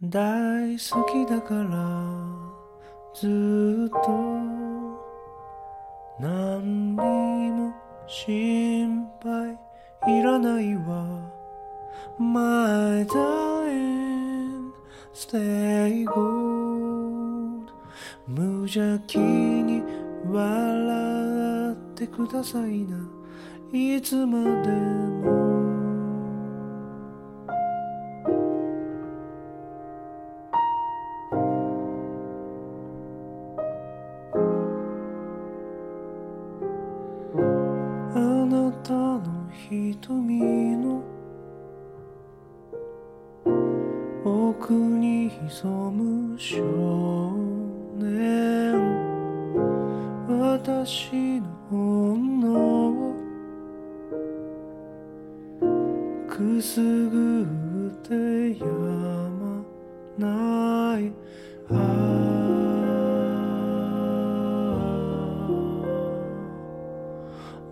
大好きだからずっと。何にも心配いらないわ。My darling stay good 無邪気に笑ってくださいな。いつまでも瞳の奥に潜む少年。私の本能をくすぐってやまない。あ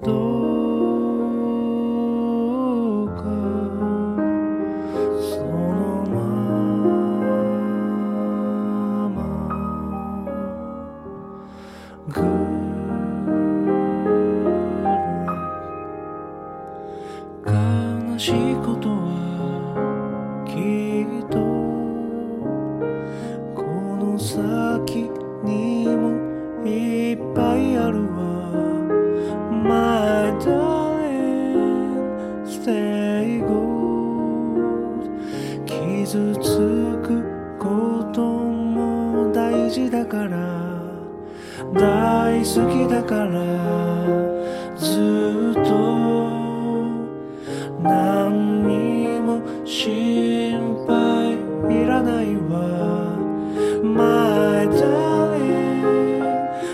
どうきっとこの先にもいっぱいあるわ。My darling stay good 傷つくことも大事だから。大好きだから。ずっと心配いらないわ。My darling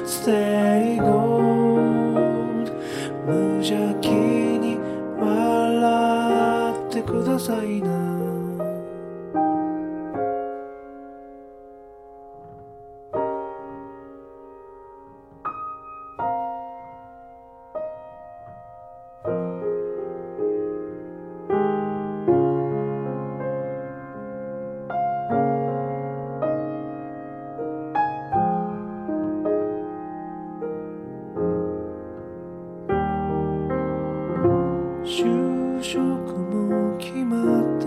stay gold 無邪気に笑ってくださいな。職も決まって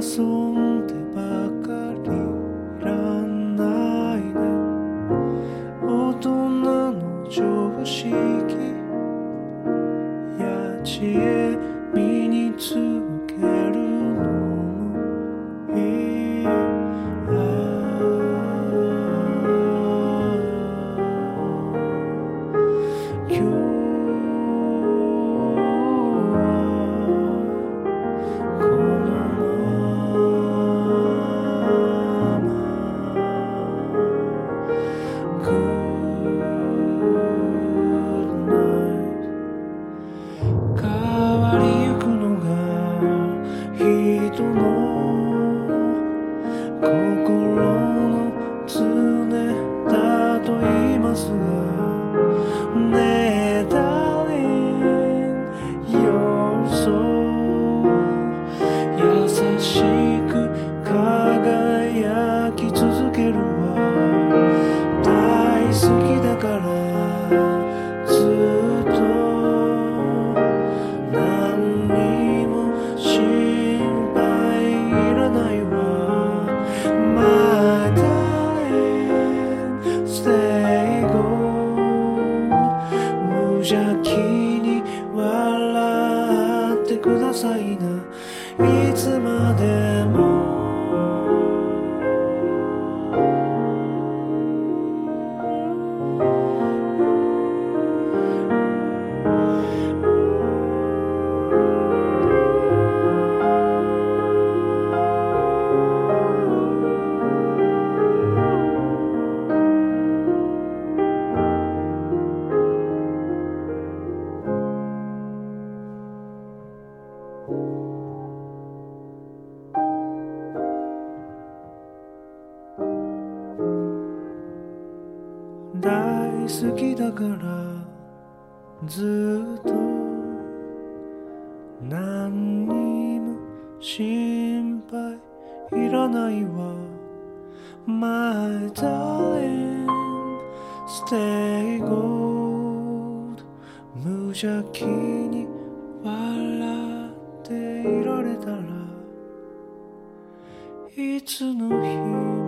遊んでばかりいらないね大人の常識や知恵身につくくださいないつまでも。好きだからずっと何にも心配いらないわ。My darling Stay gold 無邪気に笑っていられたらいつの日も